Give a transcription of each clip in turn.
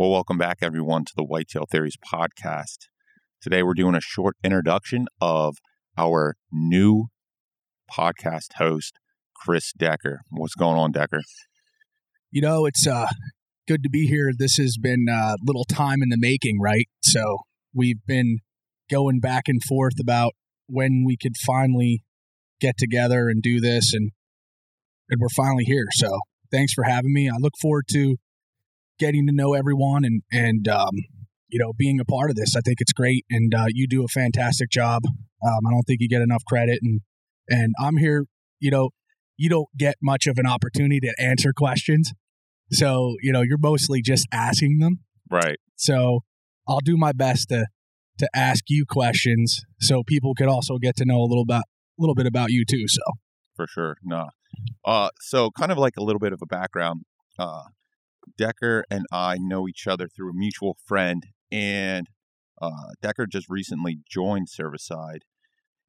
Well, welcome back, everyone, to the Whitetail Theories podcast. Today, we're doing a short introduction of our new podcast host, Chris Decker. What's going on, Decker? You know, it's uh, good to be here. This has been a little time in the making, right? So we've been going back and forth about when we could finally get together and do this, and and we're finally here. So thanks for having me. I look forward to getting to know everyone and and um, you know being a part of this. I think it's great, and uh, you do a fantastic job. Um, I don't think you get enough credit, and and I'm here. You know, you don't get much of an opportunity to answer questions, so you know you're mostly just asking them. Right. So I'll do my best to to ask you questions, so people could also get to know a little bit a little bit about you too. So for sure, no. Uh, so kind of like a little bit of a background. Uh, Decker and I know each other through a mutual friend, and uh, Decker just recently joined Cervicide,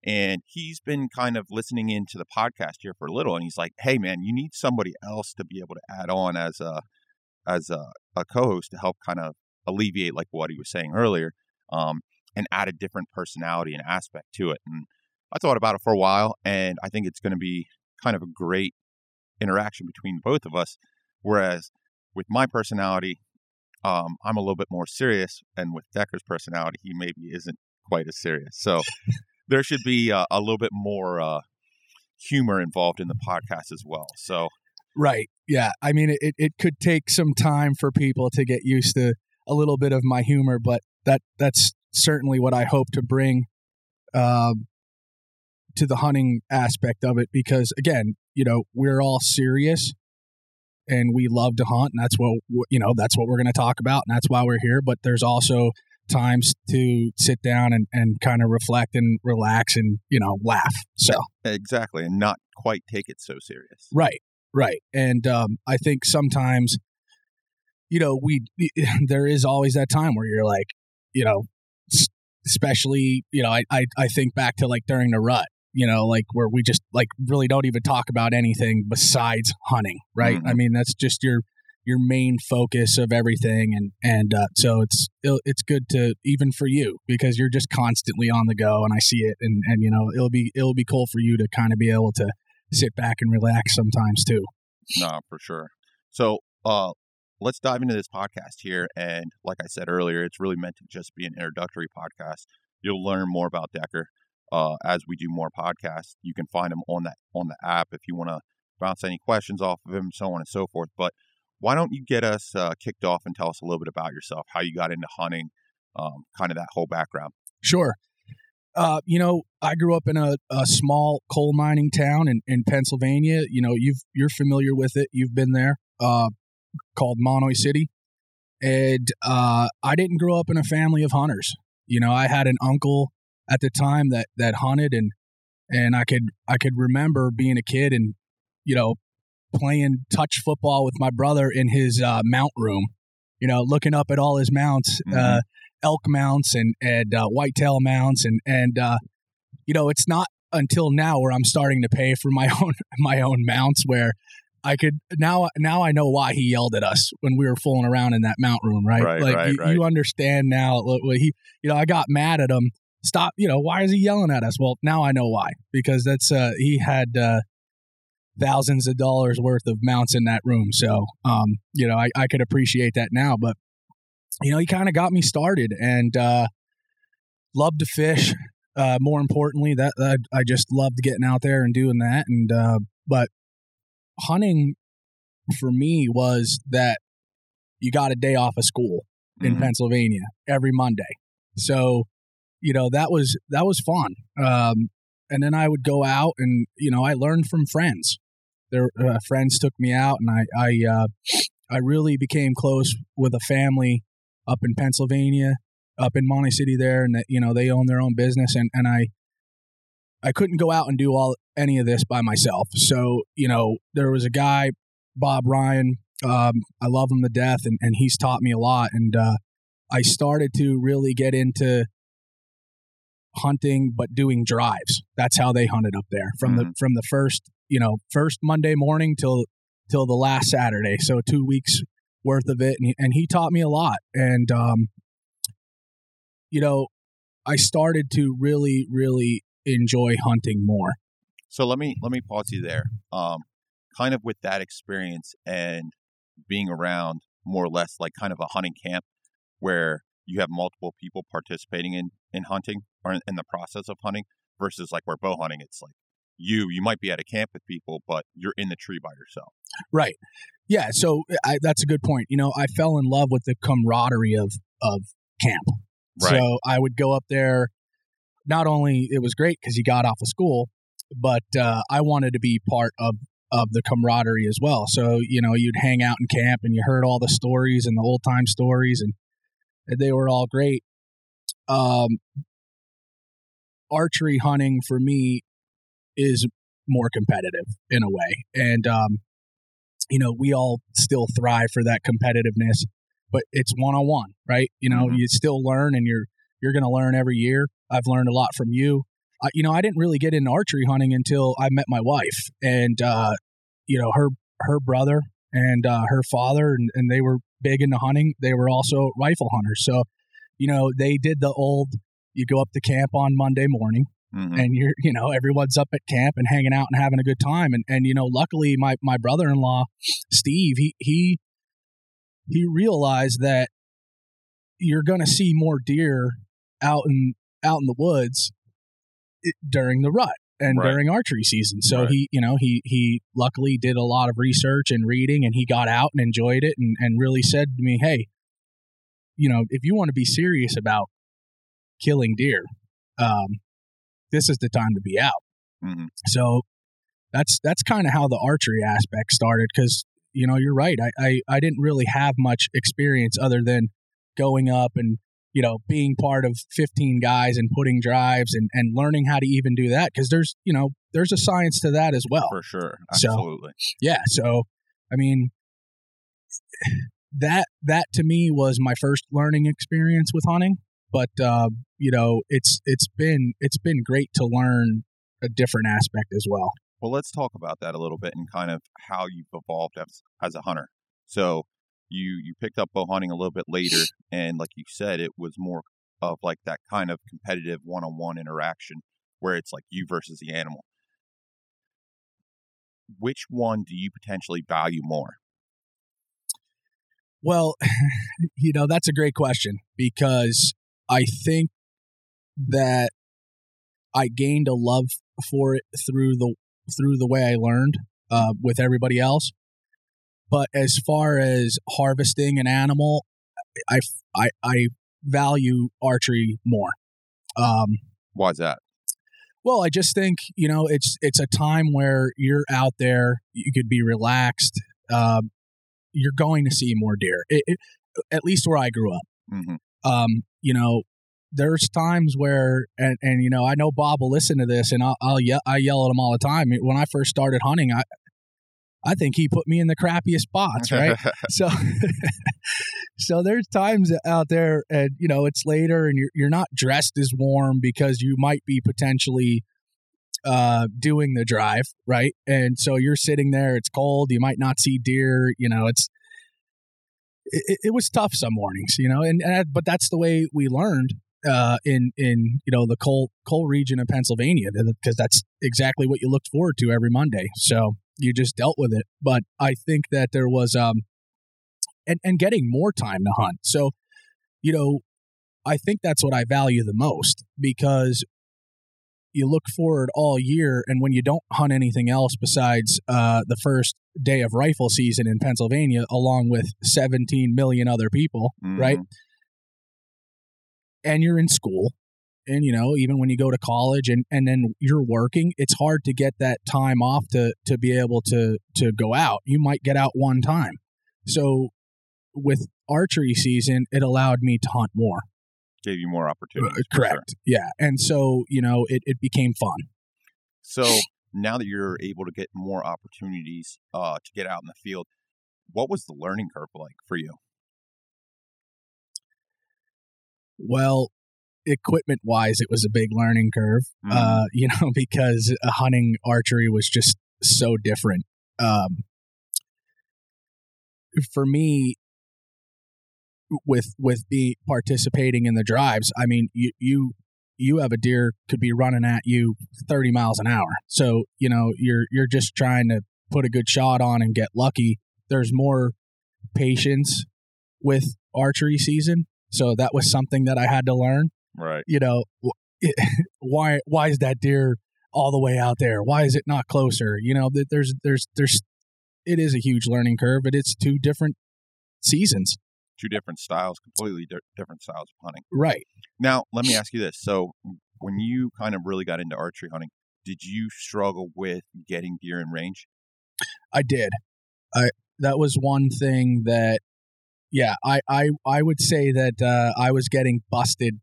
and he's been kind of listening into the podcast here for a little, and he's like, "Hey, man, you need somebody else to be able to add on as a as a, a co-host to help kind of alleviate like what he was saying earlier, um, and add a different personality and aspect to it." And I thought about it for a while, and I think it's going to be kind of a great interaction between both of us. Whereas with my personality, um, I'm a little bit more serious, and with Decker's personality, he maybe isn't quite as serious. So there should be uh, a little bit more uh, humor involved in the podcast as well. So right, yeah. I mean, it it could take some time for people to get used to a little bit of my humor, but that that's certainly what I hope to bring um, to the hunting aspect of it. Because again, you know, we're all serious and we love to hunt and that's what you know that's what we're going to talk about and that's why we're here but there's also times to sit down and, and kind of reflect and relax and you know laugh so. Exactly and not quite take it so serious. Right right and um, i think sometimes you know we there is always that time where you're like you know especially you know I, I i think back to like during the rut you know, like where we just like really don't even talk about anything besides hunting, right? Mm-hmm. I mean, that's just your your main focus of everything, and and uh, so it's it's good to even for you because you're just constantly on the go, and I see it, and and you know it'll be it'll be cool for you to kind of be able to sit back and relax sometimes too. No, for sure. So, uh, let's dive into this podcast here, and like I said earlier, it's really meant to just be an introductory podcast. You'll learn more about Decker uh, as we do more podcasts. You can find him on that on the app if you want to bounce any questions off of him, so on and so forth. But why don't you get us uh, kicked off and tell us a little bit about yourself, how you got into hunting, um, kind of that whole background? Sure. Uh, you know, I grew up in a, a small coal mining town in, in Pennsylvania. You know, you've you're familiar with it. You've been there. Uh, called Mahanoy City, and uh, I didn't grow up in a family of hunters. You know, I had an uncle at the time that that hunted and and I could I could remember being a kid and you know playing touch football with my brother in his uh, mount room. You know, looking up at all his mounts, mm-hmm. uh, elk mounts and and uh, whitetail mounts, and and uh, you know, it's not until now where I'm starting to pay for my own my own mounts. Where I could now now I know why he yelled at us when we were fooling around in that mount room, right? right like right, you, right. you understand now. He, you know, I got mad at him stop you know why is he yelling at us? Well now i know why because that's uh he had uh thousands of dollars worth of mounts in that room. So um you know i, I could appreciate that now but you know he kind of got me started and uh loved to fish. Uh more importantly that, that i just loved getting out there and doing that and uh but hunting for me was that you got a day off of school in mm-hmm. pennsylvania every monday. So you know that was that was fun. Um, and then i would go out and you know i learned from friends. Their uh, friends took me out and i i uh, i really became close with a family up in pennsylvania up in Mahanoy City there and that you know they own their own business and and i i couldn't go out and do all any of this by myself. So you know there was a guy bob ryan um, i love him to death and, and he's taught me a lot. And uh, i started to really get into hunting but doing drives. That's how they hunted up there from mm-hmm. the from the first you know first Monday morning till till the last Saturday. So two weeks worth of it, and he, and he taught me a lot. And um, you know, I started to really, really enjoy hunting more. So let me let me pause you there. Um, kind of with that experience and being around more or less like kind of a hunting camp where you have multiple people participating in in hunting or in, in the process of hunting versus like where bow hunting it's like you you might be at a camp with people but you're in the tree by yourself Right. Yeah. So I, that's a good point. You know, I fell in love with the camaraderie of of camp. Right. So I would go up there. Not only it was great because you got off of school, but uh, I wanted to be part of of the camaraderie as well. So you know, you'd hang out in camp and you heard all the stories and the old time stories, and they were all great. Um, archery hunting for me is more competitive in a way, and um, you know, we all still thrive for that competitiveness, but it's one on one, right? You know, Mhm. you still learn and you're you're going to learn every year. I've learned a lot from you. I, you know, I didn't really get into archery hunting until I met my wife and uh, you know, her her brother and uh, her father and, and they were big into hunting. They were also rifle hunters. So, you know, they did the old you go up to camp on Monday morning Mhm. and you're you know everyone's up at camp and hanging out and having a good time and and you know luckily my my brother-in-law Steve he he he realized that you're going to see more deer out in out in the woods during the rut and Right. during archery season so Right. he you know he he luckily did a lot of research and reading and he got out and enjoyed it and and really said to me hey you know if you want to be serious about killing deer um this is the time to be out Mhm. so that's that's kind of how the archery aspect started because you know you're right I, I i didn't really have much experience other than going up and you know being part of 15 guys and putting drives and and learning how to even do that because there's you know there's a science to that as well. For sure. So- absolutely. yeah so i mean that that to me was my first learning experience with hunting but uh, you know it's it's been it's been great to learn a different aspect as well. Well, let's talk about that a little bit and kind of how you've evolved as, as a hunter. So you you picked up bow hunting a little bit later, and like you said, it was more of like that kind of competitive one-on-one interaction where it's like you versus the animal. Which one do you potentially value more? Well, you know, that's a great question because I think that I gained a love for it through the through the way I learned uh, with everybody else. But as far as harvesting an animal, I, I, I value archery more. Um, Why is that? well, I just think you know it's it's a time where you're out there, you could be relaxed. Um, you're going to see more deer. It, it, at least where I grew up. hmm Um, you know, there's times where, and, and you know, I know Bob will listen to this, and I'll, I'll yell, I yell at him all the time. When I first started hunting, I, I think he put me in the crappiest spots, right? so, so there's times out there, and you know, it's later, and you're you're not dressed as warm because you might be potentially uh doing the drive right and so you're sitting there it's cold you might not see deer you know it's it, it was tough some mornings you know and, and but that's the way we learned uh in in you know the coal coal region of pennsylvania because that's exactly what you looked forward to every monday so you just dealt with it. But i think that there was um and and getting more time to hunt. So you know i think that's what i value the most because you look forward all year and when you don't hunt anything else besides uh, the first day of rifle season in pennsylvania along with 17 million other people right? Mhm. and you're in school and you know even when you go to college and and then you're working it's hard to get that time off to to be able to to go out you might get out one time so with archery season it allowed me to hunt more Gave you more opportunities. Uh, for sure. correct yeah and so you know it, it became fun So now that you're able to get more opportunities uh, to get out in the field, what was the learning curve like for you? well equipment wise it was a big learning curve Mhm. uh you know because hunting archery was just so different um for me with with be participating in the drives. I mean, you you you have a deer could be running at you 30 miles an hour. So, you know, you're you're just trying to put a good shot on and get lucky. There's more patience with archery season. So that was something that I had to learn. Right. You know, why why is that deer all the way out there? Why is it not closer? You know, there's there's there's it is a huge learning curve, but it's two different seasons. Two different styles, completely di- different styles of hunting. Right. Now, let me ask you this. So, when you kind of really got into archery hunting, did you struggle with getting deer in range? I did. I that was one thing that yeah, I I I would say that uh, I was getting busted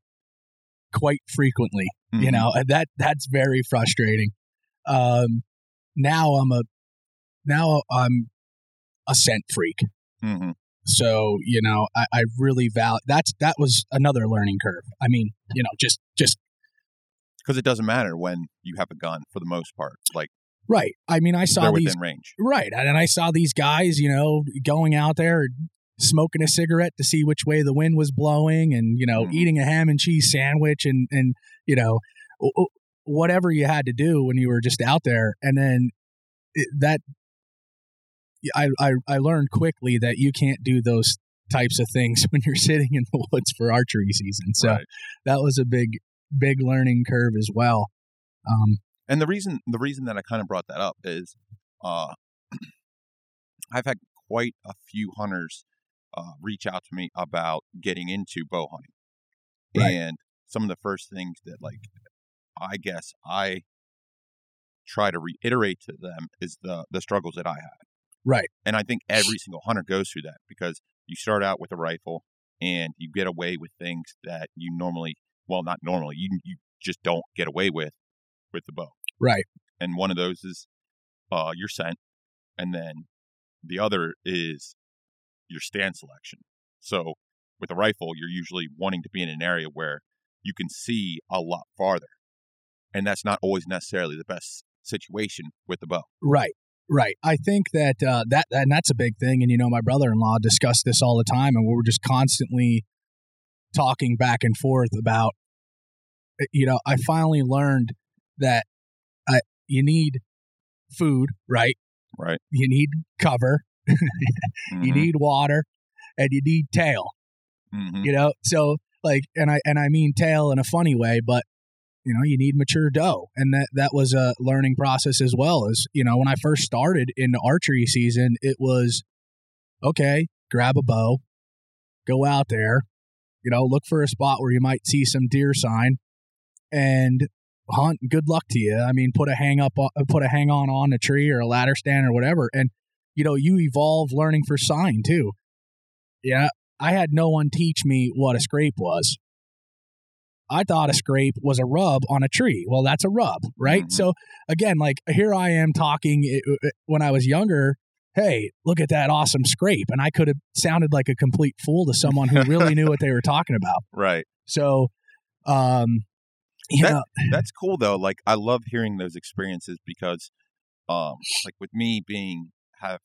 quite frequently. Mm-hmm. You know, that that's very frustrating. Um, now I'm a now I'm a scent freak. Mm-hmm. So you know, I, I really value that's that was another learning curve. I mean, you know, just just because it doesn't matter when you have a gun for the most part. Like right. I mean, I saw these range. Right, and I saw these guys, you know, going out there smoking a cigarette to see which way the wind was blowing, and you know, mm-hmm. eating a ham and cheese sandwich, and and you know, whatever you had to do when you were just out there, and then that I, I, I learned quickly that you can't do those types of things when you're sitting in the woods for archery season. So right. that was a big big learning curve as well. Um, and the reason the reason that I kind of brought that up is uh, I've had quite a few hunters uh, reach out to me about getting into bow hunting, right. and some of the first things that like I guess I try to reiterate to them is the the struggles that I had. Right. And I think every single hunter goes through that because you start out with a rifle and you get away with things that you normally, well, not normally, you you just don't get away with with the bow. Right. And one of those is uh, your scent, and then the other is your stand selection. So with a rifle, you're usually wanting to be in an area where you can see a lot farther, and that's not always necessarily the best situation with the bow. Right. Right. I think that uh, that and that's a big thing. And you know, my brother-in-law discussed this all the time, and we were just constantly talking back and forth about. Eh, you know, I finally learned that I, you need food, right? Right. You need cover. mm-hmm. You need water, and you need tail. Mm-hmm. You know, so like, and I and I mean tail in a funny way, but you know you need mature doe and that that was a learning process as well as you know when i first started in the archery season it was okay grab a bow go out there you know look for a spot where you might see some deer sign and hunt good luck to you i mean put a hang up put a hang on on a tree or a ladder stand or whatever and you know you evolve learning for sign too yeah i had no one teach me what a scrape was I thought a scrape was a rub on a tree. Well, that's a rub, right? Mm-hmm. So again, like here I am talking it, eh, it, eh, when I was younger. Hey, look at that awesome scrape, and I could have sounded like a complete fool to someone who really knew what they were talking about. Right. So, um, you that, know, that's cool though. Like I love hearing those experiences because, um, like with me being have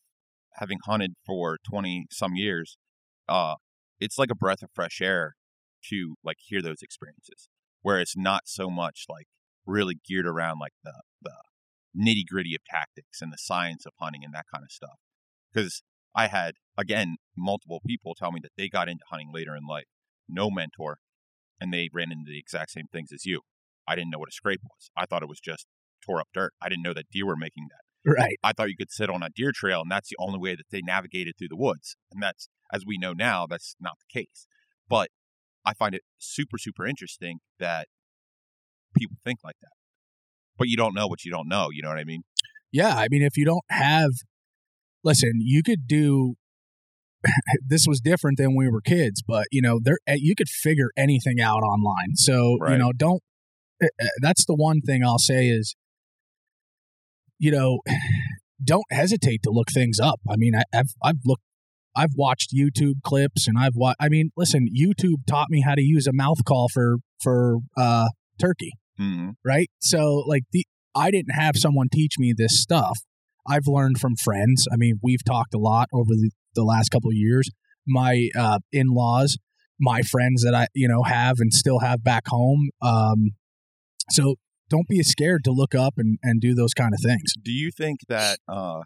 having hunted for twenty some years, uh, it's like a breath of fresh air to like hear those experiences where it's not so much like really geared around like the the nitty gritty of tactics and the science of hunting and that kind of stuff. Because I had again multiple people tell me that they got into hunting later in life, no mentor, and they ran into the exact same things as you. I didn't know what a scrape was. I thought it was just tore up dirt. I didn't know that deer were making that. Right. I thought you could sit on a deer trail and that's the only way that they navigated through the woods. And that's as we know now, that's not the case. But I find it super, super interesting that people think like that. But you don't know what you don't know. You know what I mean? Yeah. I mean, if you don't have, listen, you could do, this was different than we were kids, but, you know, there, eh, you could figure anything out online. So, right. you know, don't, eh, eh, that's the one thing I'll say is, you know, don't hesitate to look things up. I mean, I, have I've looked I've watched YouTube clips and I've watched. I mean, listen, YouTube taught me how to use a mouth call for for uh, turkey, mm-hmm. right? So like the I didn't have someone teach me this stuff. I've learned from friends. I mean, we've talked a lot over the, the last couple of years. my uh, in-laws, my friends that I you know have and still have back home. Um, so don't be scared to look up and, and do those kind of things. Do you think that, uh,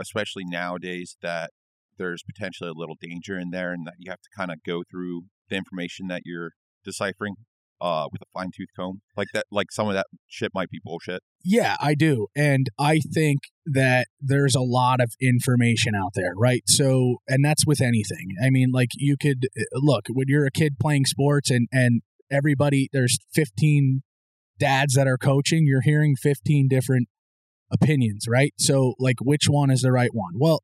especially nowadays, that there's potentially a little danger in there, and that you have to kind of go through the information that you're deciphering uh, with a fine tooth comb? Like that, like some of that shit might be bullshit. Yeah, I do. And I think that there's a lot of information out there, right? So, and that's with anything. I mean, like you could uh, look when you're a kid playing sports and, and everybody, there's 15 dads that are coaching, you're hearing 15 different opinions, right? So, like, which one is the right one? Well,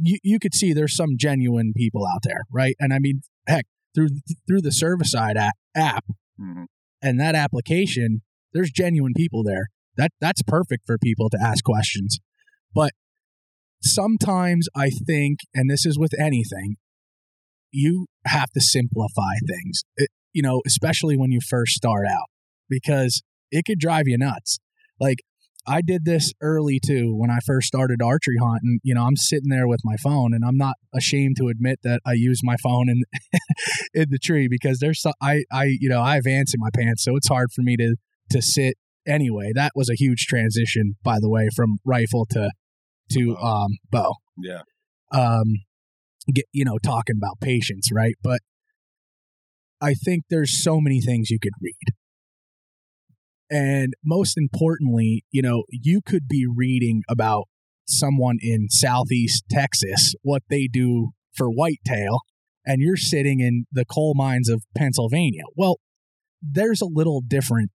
you, you could see there's some genuine people out there, right? And I mean, heck, through through the Cervicide app Mm-hmm. and that application, there's genuine people there. That that's perfect for people to ask questions. But sometimes I think, and this is with anything, you have to simplify things. It, you know, especially when you first start out, because it could drive you nuts. Like I did this early too when I first started archery hunting. You know, I'm sitting there with my phone, and I'm not ashamed to admit that I use my phone in in the tree because there's so, I I you know I have ants in my pants, so it's hard for me to to sit. Anyway, that was a huge transition, by the way, from rifle to to Bow. um, bow. Yeah. Um, get you know talking about patience, right? But I think there's so many things you could read. And most importantly, you know, you could be reading about someone in southeast Texas, what they do for whitetail, and you're sitting in the coal mines of Pennsylvania. Well, there's a little different,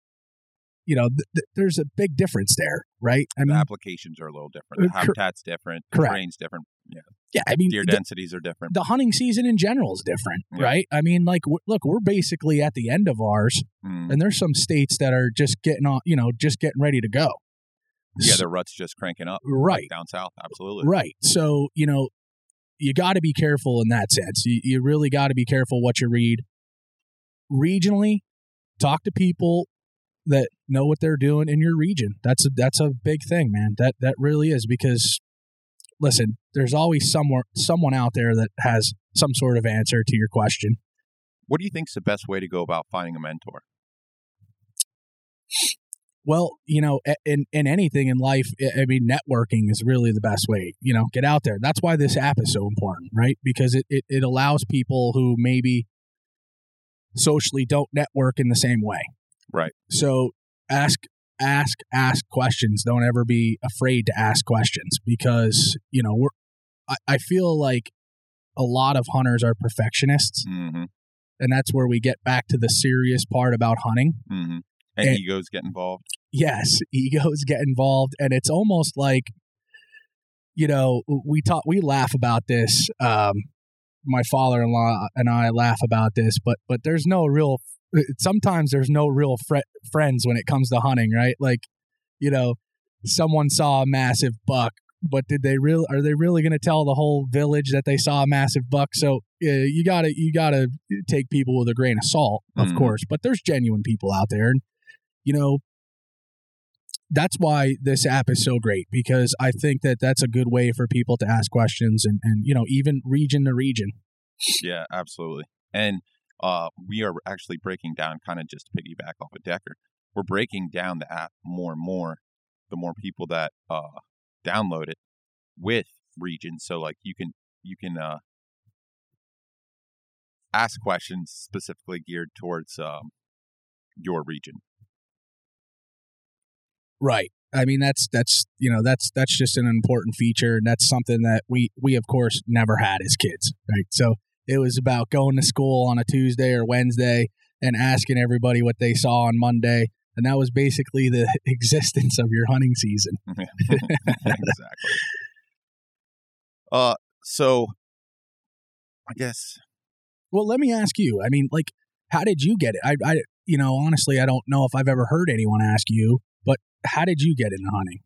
you know, th- th- there's a big difference there, right? I The mean, applications are a little different. The Uh, habitat's different. The correct. terrain's different. Yeah. yeah, I mean, Deer the- densities are different. the hunting season in general is different, Yeah. right? I mean, like, w- look, we're basically at the end of ours, Mm. and there's some states that are just getting on, you know, just getting ready to go. Yeah, the rut's just cranking up. right, Down south, absolutely. right. So, you know, you got to be careful in that sense. You, you really got to be careful what you read. Regionally, talk to people that know what they're doing in your region. That's a, that's a big thing, man. That that really is because listen, there's always somewhere someone out there that has some sort of answer to your question. What do you think's the best way to go about finding a mentor? Well, you know, in in anything in life, I I mean, networking is really the best way. You know, get out there. That's why this app is so important, right? Because it it, it allows people who maybe socially don't network in the same way. Right. So ask ask ask questions. Don't ever be afraid to ask questions because you know we're. I, I feel like a lot of hunters are perfectionists, Mm-hmm. and that's where we get back to the serious part about hunting. Mm-hmm. And, And- egos get involved. yes, egos get involved, and it's almost like, you know, we talk, we laugh about this. Um, my father-in-law and I laugh about this, but but there's no real. Sometimes there's no real fre- friends when it comes to hunting, right? Like, you know, someone saw a massive buck, but did they really? Are they really going to tell the whole village that they saw a massive buck? So uh, you gotta you gotta take people with a grain of salt, of Mhm. course. But there's genuine people out there, and you know that's why this app is so great because I think that that's a good way for people to ask questions and, and you know even region to region. Yeah, absolutely. And uh, we are actually breaking down, kind of just to piggyback off of Decker, we're breaking down the app more and more. The more people that uh, download it with regions, so like you can you can uh, ask questions specifically geared towards um, your region. Right. I mean that's that's you know that's that's just an important feature and that's something that we we of course never had as kids, right? So it was about going to school on a Tuesday or Wednesday and asking everybody what they saw on Monday and that was basically the existence of your hunting season. exactly. Uh, so I guess Well, let me ask you. I mean, like, how did you get it? I, I, you know, honestly, I don't know if I've ever heard anyone ask you, but how did you get into hunting?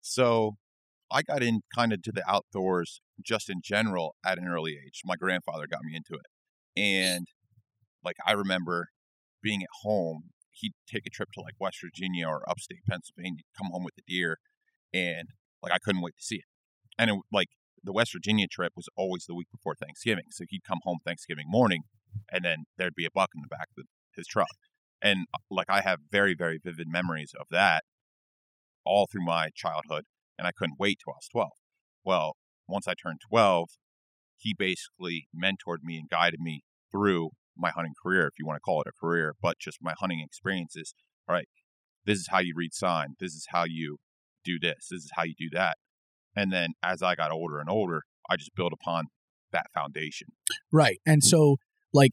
So I got in kind of to the outdoors just in general at an early age. My grandfather got me into it. And like I remember being at home, he'd take a trip to like West Virginia or upstate Pennsylvania, come home with the deer, and like I couldn't wait to see it. And it like the West Virginia trip was always the week before Thanksgiving. So he'd come home Thanksgiving morning, and then there'd be a buck in the back of his truck. And like I have very very vivid memories of that all through my childhood, and I couldn't wait till I was twelve. Well, once I turned twelve, he basically mentored me and guided me through my hunting career, if you want to call it a career, but just my hunting experiences. All right, this is how you read sign. This is how you do this. This is how you do that. And then as I got older and older, I just built upon that foundation. Right. And so like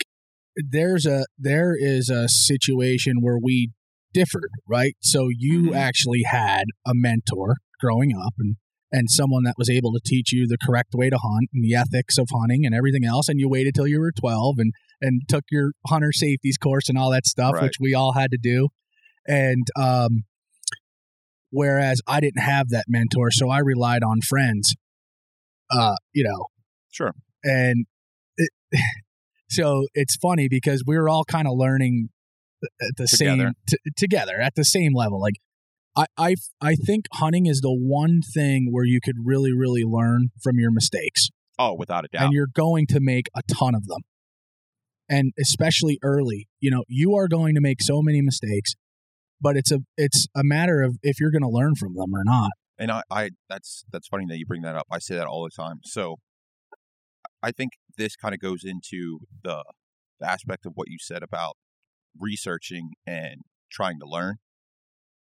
there's a there is a situation where we differed, right? So you Mhm. actually had a mentor growing up and and someone that was able to teach you the correct way to hunt and the ethics of hunting and everything else and you waited till you were 12 and and took your hunter safeties course and all that stuff Right. which we all had to do and um whereas I didn't have that mentor so I relied on friends uh you know Sure. and it, so it's funny because we were all kind of learning at the Together. same t- together at the same level like I, I I think hunting is the one thing where you could really really learn from your mistakes Oh, without a doubt. and you're going to make a ton of them and especially early you know you are going to make so many mistakes but it's a it's a matter of if you're going to learn from them or not and I, I that's that's funny that you bring that up. I say that all the time. So I think this kind of goes into the, the aspect of what you said about researching and trying to learn.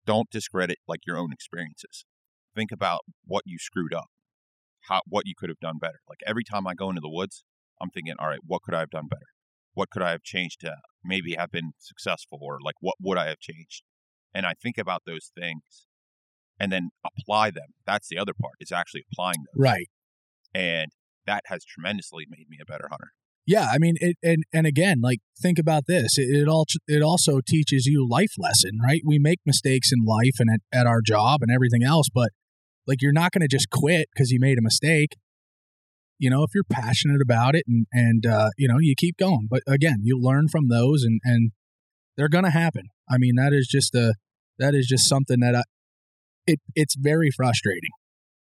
Don't discredit like your own experiences. Think about what you screwed up, how what you could have done better. Like every time I go into the woods, I'm thinking, all right, what could I have done better? What could I have changed to maybe have been successful, or like what would I have changed? And I think about those things and then apply them. That's the other part is actually applying them. right And that has tremendously made me a better hunter. Yeah i mean it and and again like think about this it, it all it also teaches you life lesson right? We make mistakes in life and at, at our job and everything else but like you're not going to just quit because you made a mistake. You know if you're passionate about it and and uh, you know you keep going but again you learn from those and and they're going to happen. I mean that is just a that is just something that I, it it's very frustrating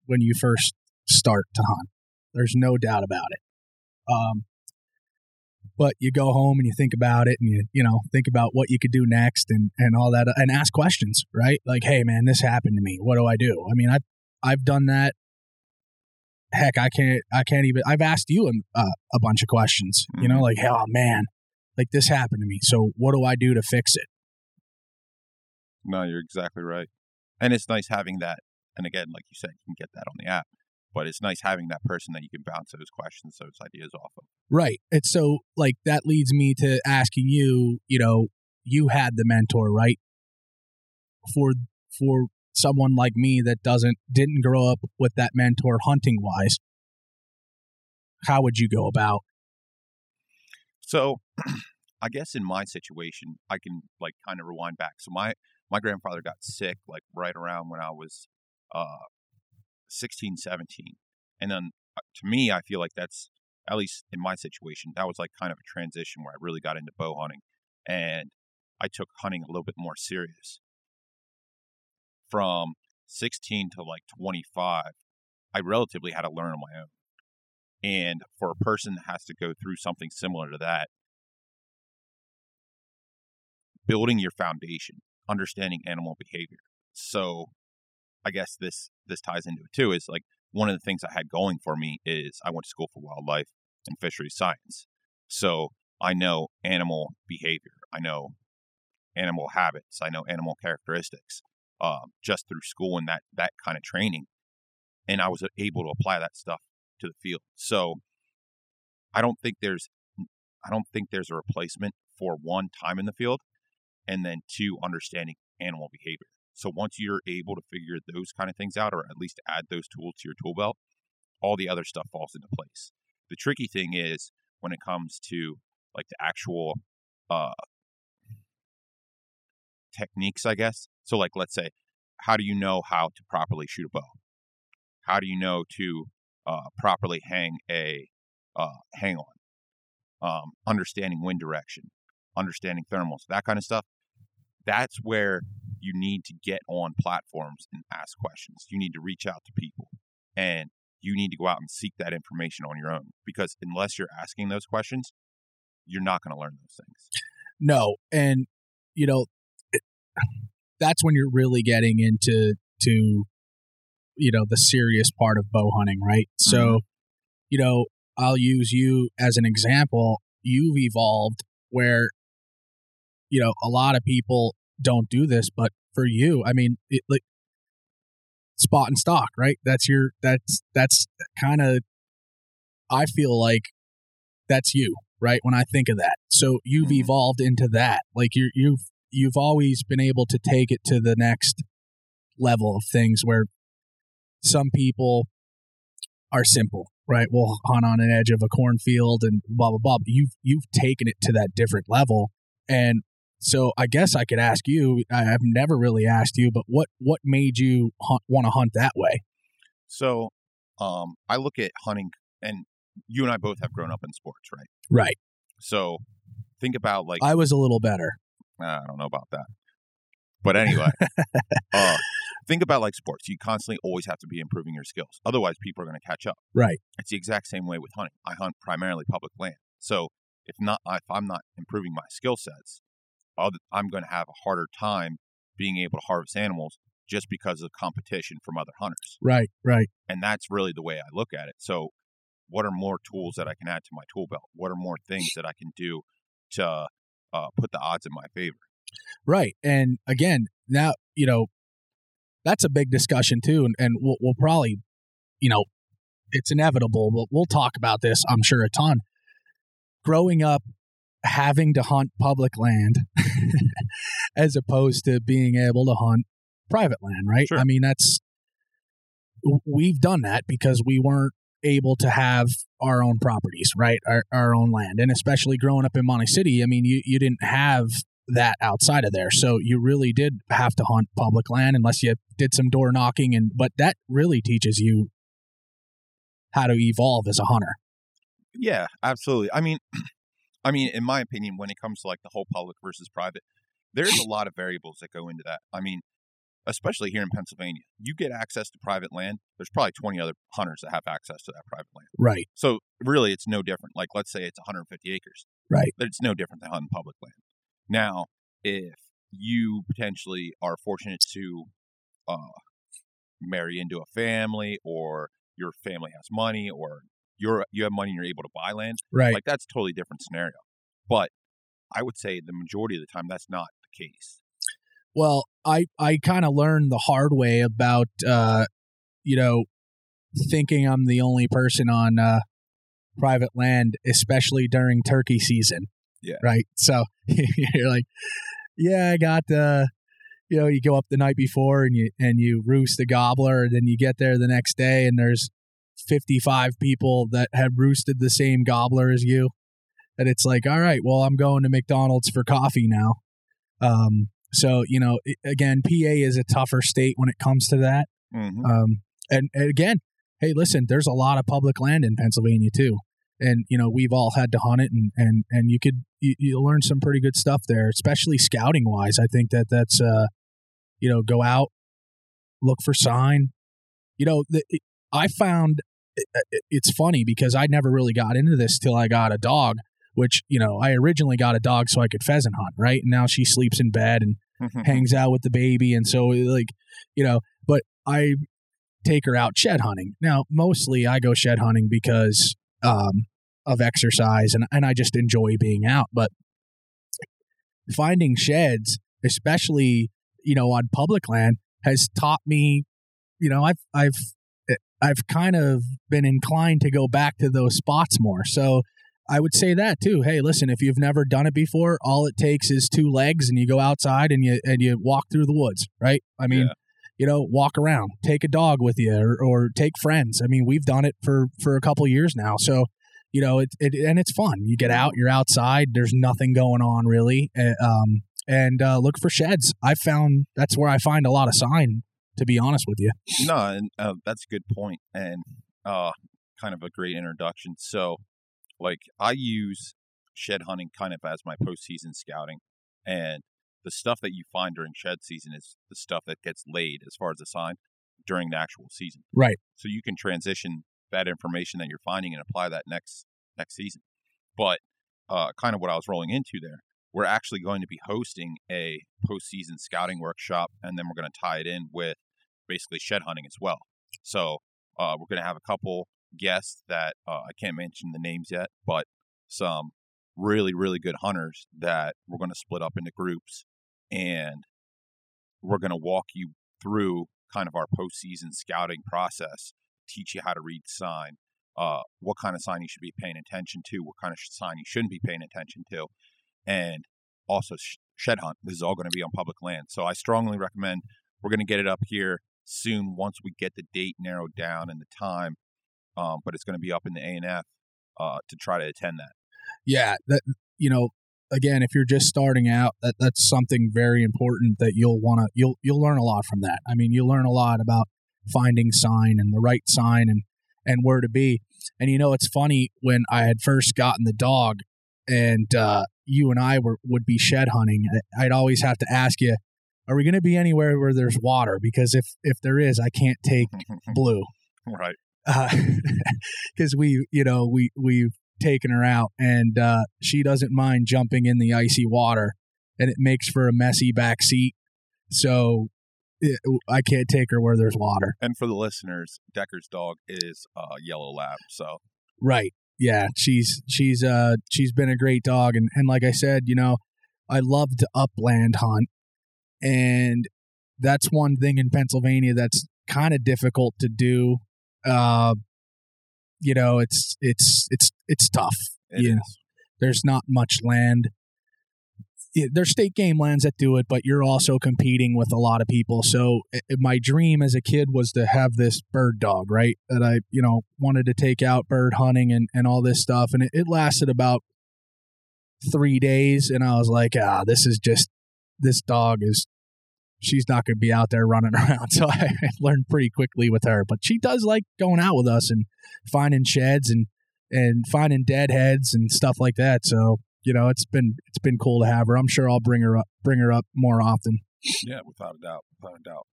when you first start to hunt. There's no doubt about it. Um but you go home and you think about it and you you know think about what you could do next and and all that and ask questions right like hey man this happened to me what do i do i mean i've i've done that heck i can't i can't even i've asked you a, a bunch of questions you know Mhm. like oh man like this happened to me so what do i do to fix it No, you're exactly right. And it's nice having that. And again, like you said, you can get that on the app, but it's nice having that person that you can bounce those questions, those ideas off of. Right. And so like that leads me to asking you, you know, you had the mentor, right? For for someone like me that doesn't didn't grow up with that mentor hunting wise, how would you go about? So I guess in my situation, I can like kind of rewind back. So my, my grandfather got sick like right around when I was uh, 16, 17. And then uh, to me, I feel like that's, at least in my situation, that was like kind of a transition where I really got into bow hunting and I took hunting a little bit more serious. From 16 to like 25, I relatively had to learn on my own. And for a person that has to go through something similar to that, building your foundation, understanding animal behavior. So I guess this this ties into it too is like one of the things I had going for me is I went to school for wildlife and fisheries science. So I know animal behavior. I know animal habits. I know animal characteristics um, just through school and that that kind of training. And I was able to apply that stuff to the field. So I don't think there's I don't think there's a replacement for one time in the field and then two understanding animal behavior. So once you're able to figure those kind of things out or at least add those tools to your tool belt, all the other stuff falls into place. The tricky thing is when it comes to like the actual uh techniques, I guess. So like let's say how do you know how to properly shoot a bow? How do you know to uh, properly hang a uh, hang on? Um, understanding wind direction, understanding thermals, that kind of stuff. That's where you need to get on platforms and ask questions. You need to reach out to people and you need to go out and seek that information on your own because unless you're asking those questions, you're not going to learn those things. No, and you know it, that's when you're really getting into to you know the serious part of bow hunting, right? So, Mhm. you know, I'll use you as an example. You've evolved where you know a lot of people don't do this, but for you, I mean, it, like spot and stock, right? That's your that's that's kind of I feel like that's you, right? When I think of that. So you've Mhm. evolved into that. Like you you've you've always been able to take it to the next level of things where some people are simple, right? We'll hunt on an edge of a cornfield and blah blah blah. But you've you've taken it to that different level. And so I guess I could ask you, I've never really asked you, but what what made you hunt, want to hunt that way? So, um, I look at hunting, and you and I both have grown up in sports, right? Right. So, think about like I was a little better. I don't know about that, but anyway, uh, think about like sports. You constantly always have to be improving your skills, otherwise, people are going to catch up. Right. It's the exact same way with hunting. I hunt primarily public land, so if not, if I'm not improving my skill sets, I'm going to have a harder time being able to harvest animals just because of competition from other hunters. Right. Right. and that's really the way I look at it. So, what are more tools that I can add to my tool belt? What are more things that I can do to uh, put the odds in my favor? Right. And again, now, you know, that's a big discussion too. And, and we'll, we'll probably, you know, it's inevitable, but we'll talk about this, I'm sure, a ton. Growing up, having to hunt public land as opposed to being able to hunt private land, right? Sure. I mean, that's, we've done that because we weren't able to have our own properties, right? Our, our own land. And especially growing up in Mahanoy City, I mean, you, you didn't have that outside of there. So you really did have to hunt public land unless you did some door knocking and but that really teaches you how to evolve as a hunter. Yeah, absolutely. I mean, I mean, in my opinion, when it comes to like the whole public versus private, there's a lot of variables that go into that. I mean, especially here in Pennsylvania, you get access to private land. There's probably 20 other hunters that have access to that private land. Right. So really, it's no different. Like, let's say it's 150 acres. Right. It's no different than hunting public land. Now, if you potentially are fortunate to uh, marry into a family, or your family has money, or you're you have money and you're able to buy land, Right. like that's a totally different scenario. But I would say the majority of the time that's not the case. Well, I I kind of learned the hard way about uh, you know thinking I'm the only person on uh, private land, especially during turkey season. Yeah. Right. So you're like, yeah, I got the, you know, you go up the night before and you and you roost the gobbler, and then you get there the next day and there's 55 people that have roosted the same gobbler as you. And it's like, all right, well, I'm going to McDonald's for coffee now. Um, so you know, again, PA is a tougher state when it comes to that. Mm-hmm. Um, and, and again, hey, listen, there's a lot of public land in Pennsylvania too, and you know we've all had to hunt it, and and and you could you, you learn some pretty good stuff there, especially scouting wise. I think that that's uh, you know, go out, look for sign. You know, the, I found it, it- it's funny because I never really got into this till I got a dog. Which you know, I originally got a dog so I could pheasant hunt, right? And now she sleeps in bed and mm-hmm. hangs out with the baby and so uh, like you know but i take her out shed hunting now mostly i go shed hunting because um of exercise and, and i just enjoy being out but finding sheds especially you know on public land has taught me you know i've i've i've kind of been inclined to go back to those spots more so I would say that too. Hey, listen, if you've never done it before, all it takes is two legs and you go outside and you and you walk through the woods, right? I mean, Yeah. you know, walk around, take a dog with you or, or take friends. I mean, we've done it for for a couple years now. So, you know, it, it and it's fun. You get out, you're outside, there's nothing going on really. Uh, um and uh, look for sheds. I found that's where I find a lot of sign to be honest with you. No, and uh, that's a good point, and uh, kind of a great introduction. So, like, I use shed hunting kind of as my postseason scouting, and the stuff that you find during shed season is the stuff that gets laid as far as the sign. during the actual season. Right. So you can transition that information that you're finding and apply that next next season. But uh, kind of what I was rolling into there, we're actually going to be hosting a postseason scouting workshop, and then we're going to tie it in with basically shed hunting as well. So uh, we're going to have a couple guests that uh, I can't mention the names yet, but some really really good hunters that we're going to split up into groups, and we're going to walk you through kind of our postseason scouting process, teach you how to read sign, uh, what kind of sign you should be paying attention to, what kind of sign you shouldn't be paying attention to, and also sh- shed hunt. This is all going to be on public land. So I strongly recommend we're going to get it up here soon once we get the date narrowed down and the time. Um, but it's going to be up in the ANF uh, to try to attend that. Yeah, that you know, again, if you're just starting out, that that's something very important that you'll want to you'll you'll learn a lot from that. I mean, you'll learn a lot about finding sign and the right sign and and where to be. And you know, it's funny when I had first gotten the dog, and uh, you and I were would be shed hunting. I'd always have to ask you, "Are we going to be anywhere where there's water?" Because if if there is, I can't take blue. right. Because uh, we, you know, we we've taken her out, and uh, she doesn't mind jumping in the icy water, and it makes for a messy back seat. So it, I can't take her where there's water. And for the listeners, Decker's dog is a uh, yellow lab. So right, yeah, she's she's uh she's been a great dog, and and like I said, you know, I love to upland hunt, and that's one thing in Pennsylvania that's kind of difficult to do. Uh, you know, it's it's it's it's tough. it you know, there's not much land. Yeah, There's state game lands that do it, but you're also competing with a lot of people. So i- my dream as a kid was to have this bird dog, right? That I, you know, wanted to take out bird hunting and, and all this stuff. And it, it lasted about three days. And I was like, ah, this is just, this dog is, she's not going to be out there running around. So I learned pretty quickly with her. But she does like going out with us and finding sheds and, and finding dead heads and stuff like that. So you know, it's been it's been cool to have her. I'm sure I'll bring her up bring her up more often. Yeah, without a doubt, without a doubt.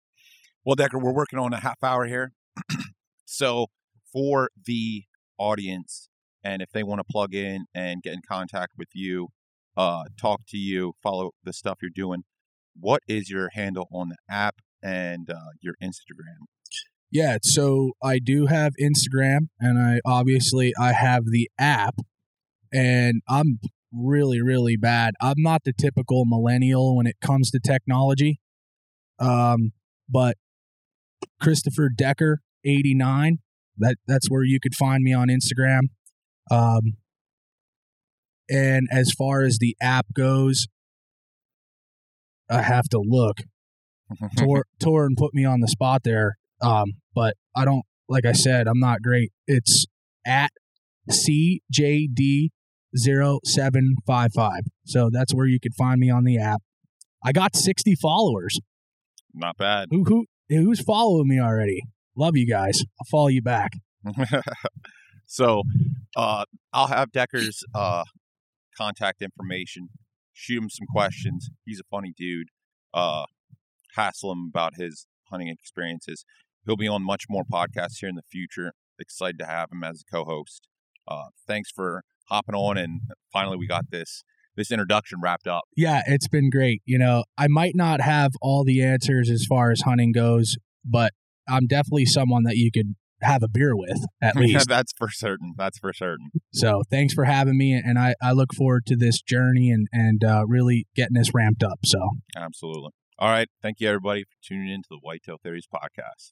Well, Decker, we're working on a half hour here. so for the audience, and if they want to plug in and get in contact with you, uh, talk to you, follow the stuff you're doing, what is your handle on the app and uh, your Instagram? Yeah, so I do have Instagram and I obviously I have the app and I'm really really bad. I'm not the typical millennial when it comes to technology. Um but Christopher Decker 89 that that's where you could find me on Instagram. Um and as far as the app goes I have to look. Tor Tor and put me on the spot there. Um, but I don't like I said, I'm not great. It's at CJD0755. So that's where you could find me on the app. I got 60 followers. Not bad. Who who who's following me already? Love you guys. I'll follow you back. so uh, I'll have Decker's uh, contact information. Shoot him some questions. He's a funny dude. Uh, hassle him about his hunting experiences. He'll be on much more podcasts here in the future. Excited to have him as a co-host. Uh, thanks for hopping on, and finally we got this this introduction wrapped up. Yeah, it's been great. You know, I might not have all the answers as far as hunting goes, but I'm definitely someone that you could have a beer with at least. That's for certain. That's for certain. So thanks for having me, and I, I look forward to this journey and and uh, really getting this ramped up. So Absolutely. All right. Thank you, everybody, for tuning in to the Whitetail Theories podcast.